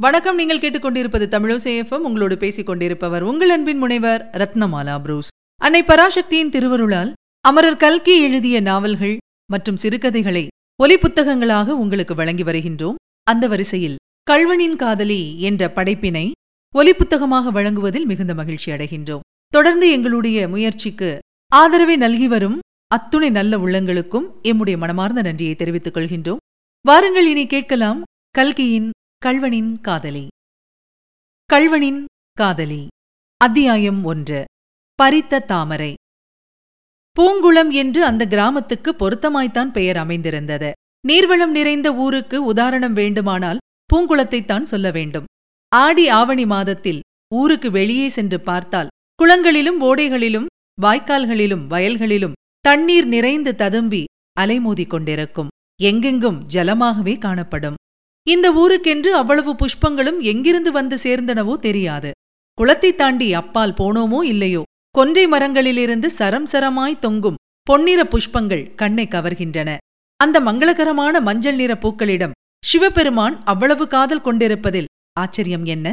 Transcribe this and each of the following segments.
வணக்கம். நீங்கள் கேட்டுக்கொண்டிருப்பது தமிழோசேஃபம் உங்களோடு பேசிக் கொண்டிருப்பவர் உங்கள் அன்பின் முனைவர் ரத்னமாலா புரூஸ். அன்னை பராசக்தியின் திருவருளால் அமரர் கல்கி எழுதிய நாவல்கள் மற்றும் சிறுகதைகளை ஒலி புத்தகங்களாக உங்களுக்கு வழங்கி வருகின்றோம். அந்த வரிசையில் கள்வனின் காதலி என்ற படைப்பினை ஒலி புத்தகமாக வழங்குவதில் மிகுந்த மகிழ்ச்சி அடைகின்றோம். தொடர்ந்து எங்களுடைய முயற்சிக்கு ஆதரவை நல்கி வரும் அத்துணை நல்ல உள்ளங்களுக்கும் எம்முடைய மனமார்ந்த நன்றியை தெரிவித்துக் கொள்கின்றோம். வாருங்கள் இனி கேட்கலாம் கல்கியின் கள்வனின் காதலி. கள்வனின் காதலி. அத்தியாயம் ஒன்று. பறித்த தாமரை. பூங்குளம் என்று அந்த கிராமத்துக்கு பொருத்தமாய்த்தான் பெயர் அமைந்திருந்தது. நீர்வளம் நிறைந்த ஊருக்கு உதாரணம் வேண்டுமானால் பூங்குளத்தைத்தான் சொல்ல வேண்டும். ஆடி ஆவணி மாதத்தில் ஊருக்கு வெளியே சென்று பார்த்தால் குளங்களிலும் ஓடைகளிலும் வாய்க்கால்களிலும் வயல்களிலும் தண்ணீர் நிறைந்து ததும்பி அலைமோதிக் கொண்டிருக்கும். எங்கெங்கும் ஜலமாகவே காணப்படும். இந்த ஊருக்கென்று அவ்வளவு புஷ்பங்களும் எங்கிருந்து வந்து சேர்ந்தனவோ தெரியாது. குளத்தை தாண்டி அப்பால் போனோமோ இல்லையோ? கொன்றை மரங்களிலிருந்து சரம் சரமாய் தொங்கும் பொன்னிற புஷ்பங்கள் கண்ணை கவர்கின்றன. அந்த மங்களகரமான மஞ்சள் நிற பூக்களிடம் சிவபெருமான் அவ்வளவு காதல் கொண்டிருப்பதில் ஆச்சரியம் என்ன?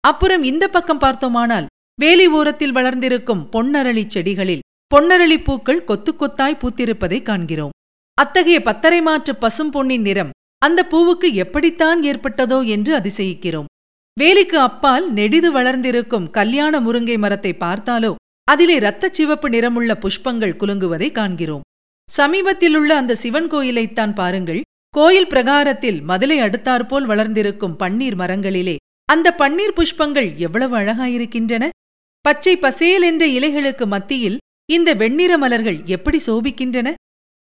அப்புறம் இந்த பக்கம் பார்த்தோமானால் வேலி ஓரத்தில் வளர்ந்திருக்கும் பொன்னரளி செடிகளில் பொன்னரளிப் பூக்கள் கொத்து கொத்தாய் பூத்திருப்பதை காண்கிறோம். அத்தகைய பத்தரை மாற்று பசும் பொன்னின் நிறம் அந்த பூவுக்கு எப்படித்தான் ஏற்பட்டதோ என்று அதிசயிக்கிறோம். வேலிக்கு அப்பால் நெடிது வளர்ந்திருக்கும் கல்யாண முருங்கை மரத்தை பார்த்தாலோ அதிலே இரத்தச் சிவப்பு நிறமுள்ள புஷ்பங்கள் குலுங்குவதை காண்கிறோம். சமீபத்திலுள்ள அந்த சிவன் கோயிலைத்தான் பாருங்கள் கோயில் பிரகாரத்தில் மதிலை அடுத்தாற்போல் வளர்ந்திருக்கும் பன்னீர் மரங்களிலே அந்த பன்னீர் புஷ்பங்கள் எவ்வளவு அழகாயிருக்கின்றன! பச்சை பசேல் என்ற இலைகளுக்கு மத்தியில் இந்த வெண்ணிற மலர்கள் எப்படி சோபிக்கின்றன?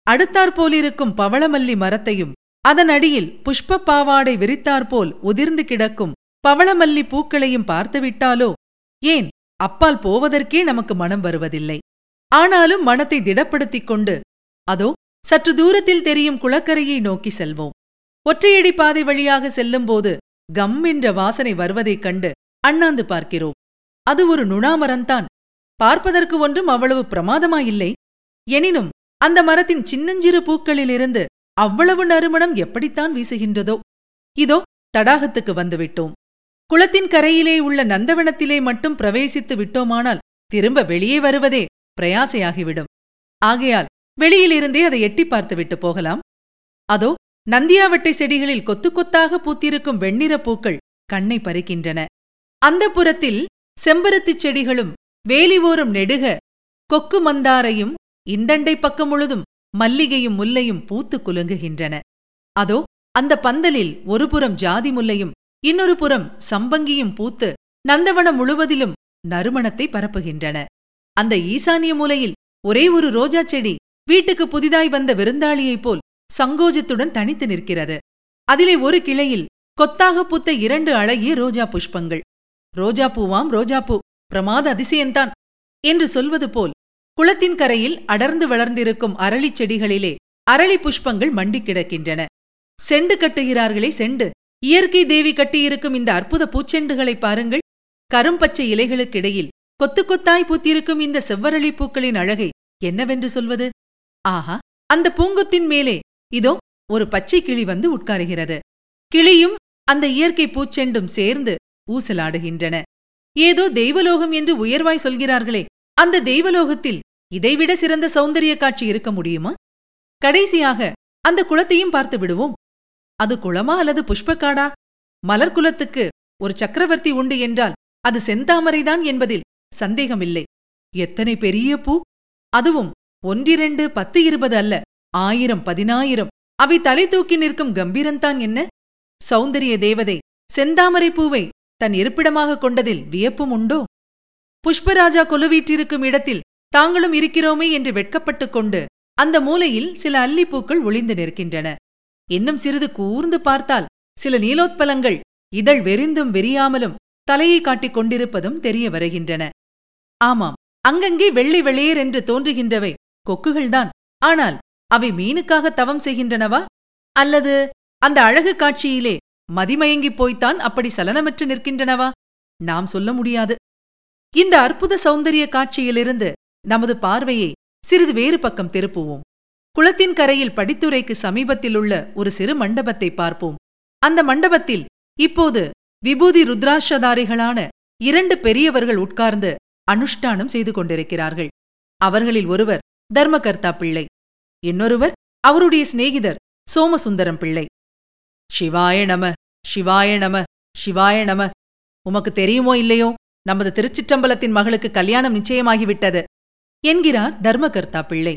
அடுத்தாற்போலிருக்கும் பவளமல்லி மரத்தையும் அதன் அடியில் புஷ்ப பாவாடை விரித்தாற்போல் உதிர்ந்து கிடக்கும் பவளமல்லி பூக்களையும் பார்த்துவிட்டாலோ? ஏன் அப்பால் போவதற்கே நமக்கு மனம் வருவதில்லை. ஆனாலும் மனத்தை திடப்படுத்திக் கொண்டு அதோ சற்று தூரத்தில் தெரியும் குளக்கரையை நோக்கி செல்வோம். ஒற்றையடி பாதை வழியாக செல்லும்போது கம் என்ற வாசனை வருவதைக் கண்டு அண்ணாந்து பார்க்கிறோம். அது ஒரு நுணாமரந்தான் பார்ப்பதற்கு ஒன்றும் அவ்வளவு பிரமாதமாயில்லை. எனினும் அந்த மரத்தின் சின்னஞ்சிறு பூக்களிலிருந்து அவ்வளவு நறுமணம் எப்படித்தான் வீசுகின்றதோ? இதோ தடாகத்துக்கு வந்துவிட்டோம். குளத்தின் கரையிலே உள்ள நந்தவனத்திலே மட்டும் பிரவேசித்து விட்டோமானால் திரும்ப வெளியே வருவதே பிரயாசையாகிவிடும். ஆகையால் வெளியிலிருந்தே அதை எட்டி பார்த்துவிட்டு போகலாம். அதோ நந்தியாவட்டை செடிகளில் கொத்து கொத்தாக பூத்திருக்கும் வெண்ணிற பூக்கள் கண்ணை பறிக்கின்றன. அந்த புறத்தில் செம்பருத்திச் செடிகளும் வேலி ஓரம் நெடுக கொக்கு மந்தாரையும் இந்தண்டை பக்கம் முழுதும் மல்லிகையும் முல்லையும் பூத்து குலுங்குகின்றன. அதோ அந்த பந்தலில் ஒருபுறம் ஜாதி முல்லையும் இன்னொரு புறம் சம்பங்கியும் பூத்து நந்தவனம் முழுவதிலும் நறுமணத்தை பரப்புகின்றன. அந்த ஈசானிய மூலையில் ஒரே ஒரு ரோஜா செடி வீட்டுக்கு புதிதாய் வந்த விருந்தாளியைப் போல் சங்கோஜத்துடன் தனித்து நிற்கிறது. அதிலே ஒரு கிளையில் கொத்தாக பூத்த இரண்டு அழகிய ரோஜா புஷ்பங்கள். ரோஜா பூவாம் ரோஜாப்பூ பிரமாத அதிசயந்தான் என்று சொல்வது போல் குளத்தின் கரையில் அடர்ந்து வளர்ந்திருக்கும் அரளிச் செடிகளிலே அரளி புஷ்பங்கள் மண்டிக் கிடக்கின்றன. செண்டு கட்டுகிறார்களே செண்டு. இயற்கை தேவி கட்டியிருக்கும் இந்த அற்புத பூச்செண்டுகளைப் பாருங்கள். கரும்பச்சை இலைகளுக்கிடையில் கொத்து கொத்தாய் பூத்திருக்கும் இந்த செவ்வரளி பூக்களின் அழகை என்னவென்று சொல்வது? ஆஹா அந்த பூங்கொத்தின் மேலே இதோ ஒரு பச்சை கிளி வந்து உட்காருகிறது. கிளியும் அந்த இயற்கை பூச்செண்டும் சேர்ந்து ஊசலாடுகின்றன. ஏதோ தெய்வலோகம் என்று உயர்வாய் சொல்கிறார்களே அந்த தெய்வலோகத்தில் இதைவிட சிறந்த சௌந்தரிய காட்சி இருக்க முடியுமா? கடைசியாக அந்த குளத்தையும் பார்த்து விடுவோம். அது குளமா அல்லது புஷ்பக்காடா? மலர் குலத்துக்கு ஒரு சக்கரவர்த்தி உண்டு என்றால் அது செந்தாமரைதான் என்பதில் சந்தேகமில்லை. எத்தனை பெரிய பூ? அதுவும் ஒன்றிரண்டு பத்து இருபது அல்ல ஆயிரம் பதினாயிரம். அவை தலை தூக்கி நிற்கும் கம்பீரந்தான் என்ன? சௌந்தரிய தேவதை செந்தாமரை பூவை தன் இருப்பிடமாக கொண்டதில் வியப்பும் உண்டோ? புஷ்பராஜா கொலுவீற்றிருக்கும் இடத்தில் தாங்களும் இருக்கிறோமே என்று வெட்கப்பட்டுக் கொண்டு அந்த மூலையில் சில அல்லிப்பூக்கள் ஒளிந்து நிற்கின்றன. இன்னும் சிறிது கூர்ந்து பார்த்தால் சில நீலோத்பலங்கள் இதழ் வெறிந்தும் வெறியாமலும் தலையை காட்டிக் கொண்டிருப்பதும் தெரிய வருகின்றன. ஆமாம் அங்கங்கே வெள்ளை வெளியேர் என்று தோன்றுகின்றவை கொக்குகள்தான். ஆனால் அவை மீனுக்காக தவம் செய்கின்றனவா? அல்லது அந்த அழகு காட்சியிலே மதிமயங்கிப் போய்த்தான் அப்படி சலனமற்று நிற்கின்றனவா? நாம் சொல்ல முடியாது. இந்த அற்புத சௌந்தரிய காட்சியிலிருந்து நமது பார்வையை சிறிது வேறு பக்கம் திருப்புவோம். குளத்தின் கரையில் படித்துறைக்கு சமீபத்திலுள்ள ஒரு சிறு மண்டபத்தை பார்ப்போம். அந்த மண்டபத்தில் இப்போது விபூதி ருத்ராட்சதாரிகளான இரண்டு பெரியவர்கள் உட்கார்ந்து அனுஷ்டானம் செய்து கொண்டிருக்கிறார்கள். அவர்களில் ஒருவர் தர்மகர்த்தா பிள்ளை இன்னொருவர் அவருடைய சிநேகிதர் சோமசுந்தரம் பிள்ளை. சிவாய நம சிவாய நம சிவாய நம உமக்கு தெரியுமோ இல்லையோ? நமது திருச்சிற்றம்பலத்தின் மகளுக்கு கல்யாணம் நிச்சயமாகிவிட்டது என்கிறார் தர்மகர்த்தா பிள்ளை.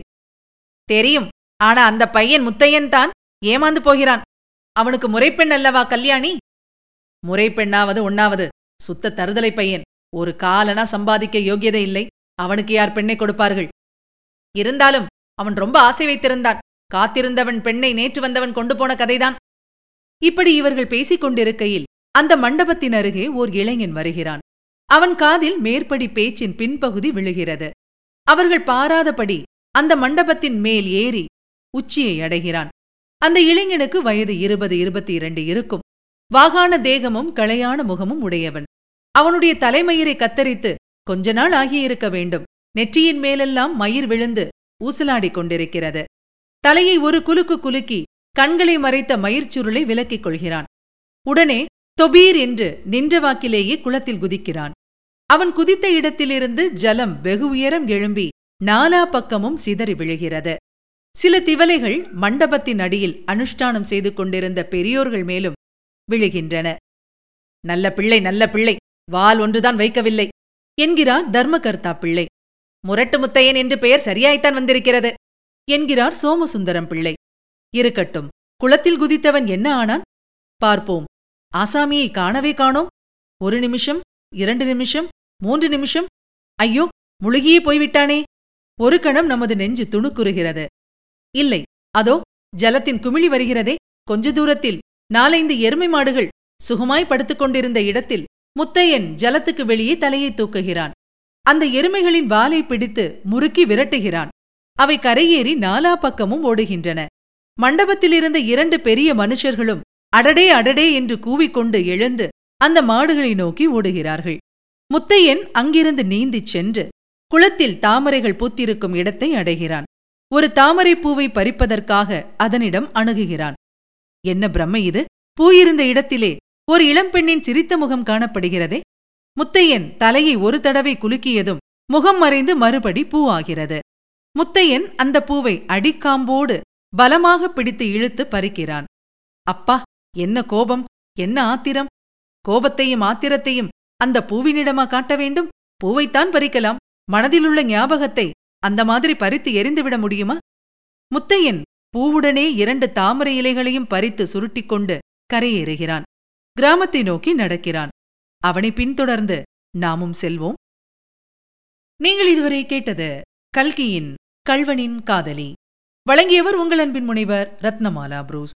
தெரியும் ஆனா அந்த பையன் முத்தையன் தான் ஏமாந்து போகிறான். அவனுக்கு முறைப்பெண் அல்லவா கல்யாணி? முறைப்பெண்ணாவது ஒன்னாவது சுத்த தருதலை பையன். ஒரு காலனா சம்பாதிக்க யோகியதை இல்லை. அவனுக்கு யார் பெண்ணை கொடுப்பார்கள்? இருந்தாலும் அவன் ரொம்ப ஆசை வைத்திருந்தான். காத்திருந்தவன் பெண்ணை நேற்று வந்தவன் கொண்டு போன கதைதான். இப்படி இவர்கள் பேசிக் கொண்டிருக்கையில் அந்த மண்டபத்தின் அருகே ஓர் இளைஞன் வருகிறான். அவன் காதில் மேற்படி பேச்சின் பின்பகுதி விழுகிறது. அவர்கள் பாராதபடி அந்த மண்டபத்தின் மேல் ஏறி உச்சியை அடைகிறான். அந்த இளைஞனுக்கு வயது இருபது இருபத்தி இரண்டு இருக்கும். வாகான தேகமும் களையான முகமும் உடையவன். அவனுடைய தலைமயிரை கத்தரித்து கொஞ்ச நாள் ஆகியிருக்க வேண்டும். நெற்றியின் மேலெல்லாம் மயிர் விழுந்து ஊசலாடிக் கொண்டிருக்கிறது. தலையை ஒரு குலுக்கு குலுக்கி கண்களை மறைத்த மயிர்ச்சுருளை விலக்கிக் கொள்கிறான். உடனே தொபீர் என்று நின்ற வாக்கிலேயே குளத்தில் குதிக்கிறான். அவன் குதித்த இடத்திலிருந்து ஜலம் வெகு உயரம் எழும்பி நாலா பக்கமும் சிதறி விழுகிறது. சில திவலைகள் மண்டபத்தின் அடியில் அனுஷ்டானம் செய்து கொண்டிருந்த பெரியோர்கள் மேலும் விழுகின்றன. நல்ல பிள்ளை நல்ல பிள்ளை வால் ஒன்றுதான் வைக்கவில்லை என்கிறார் தர்மகர்த்தா பிள்ளை. முரட்டு முத்தையன் என்று பெயர் சரியாய்த்தான் வந்திருக்கிறது என்கிறார் சோமசுந்தரம் பிள்ளை. இருக்கட்டும் குளத்தில் குதித்தவன் என்ன ஆனான்? பார்ப்போம். ஆசாமியை காணவே காணோம். ஒரு நிமிஷம் இரண்டு நிமிஷம் மூன்று நிமிஷம்? ஐயோ முழுகியே போய்விட்டானே. ஒரு கணம் நமது நெஞ்சு துணுக்குறுகிறது. இல்லை அதோ ஜலத்தின் குமிழி வருகிறதே. கொஞ்ச தூரத்தில் நாலைந்து எருமை மாடுகள் சுகமாய் படுத்துக் கொண்டிருந்த இடத்தில் முத்தையன் ஜலத்துக்கு வெளியே தலையை தூக்குகிறான். அந்த எருமைகளின் வாலை பிடித்து முறுக்கி விரட்டுகிறான். அவை கரையேறி நாலா பக்கமும் ஓடுகின்றன. மண்டபத்திலிருந்த இரண்டு பெரிய மனுஷர்களும் அடடே அடடே என்று கூவிக்கொண்டு எழுந்து அந்த மாடுகளை நோக்கி ஓடுகிறார்கள். முத்தையன் அங்கிருந்து நீந்திச் சென்று குளத்தில் தாமரைகள் பூத்திருக்கும் இடத்தை அடைகிறான். ஒரு தாமரை பூவை பறிப்பதற்காக அதனிடம் அணுகுகிறான். என்ன பிரம்ம இது? பூ இருந்த இடத்திலே ஒரு இளம்பெண்ணின் சிரித்த முகம் காணப்படுகிறதே. முத்தையன் தலையை ஒரு தடவை குலுக்கியதும் முகம் மறைந்து மறுபடி பூ ஆகிறது. முத்தையன் அந்த பூவை அடிக்காம்போடு பலமாக பிடித்து இழுத்து பறிக்கிறான். அப்பா என்ன கோபம்? என்ன ஆத்திரம்? கோபத்தையும் ஆத்திரத்தையும் அந்த பூவினிடமா காட்ட வேண்டும்? பூவைத்தான் பறிக்கலாம். மனதிலுள்ள ஞாபகத்தை அந்த மாதிரி பறித்து எரிந்துவிட முடியுமா? முத்தையன் பூவுடனே இரண்டு தாமரை இலைகளையும் பறித்து சுருட்டிக்கொண்டு கரையேறுகிறான். கிராமத்தை நோக்கி நடக்கிறான். அவனை பின்தொடர்ந்து நாமும் செல்வோம். நீங்கள் இதுவரை கேட்டது கல்கியின் கல்வனின் காதலி. வழங்கியவர் உங்கள் அன்பின் முனைவர் ரத்னமாலா புரூஸ்.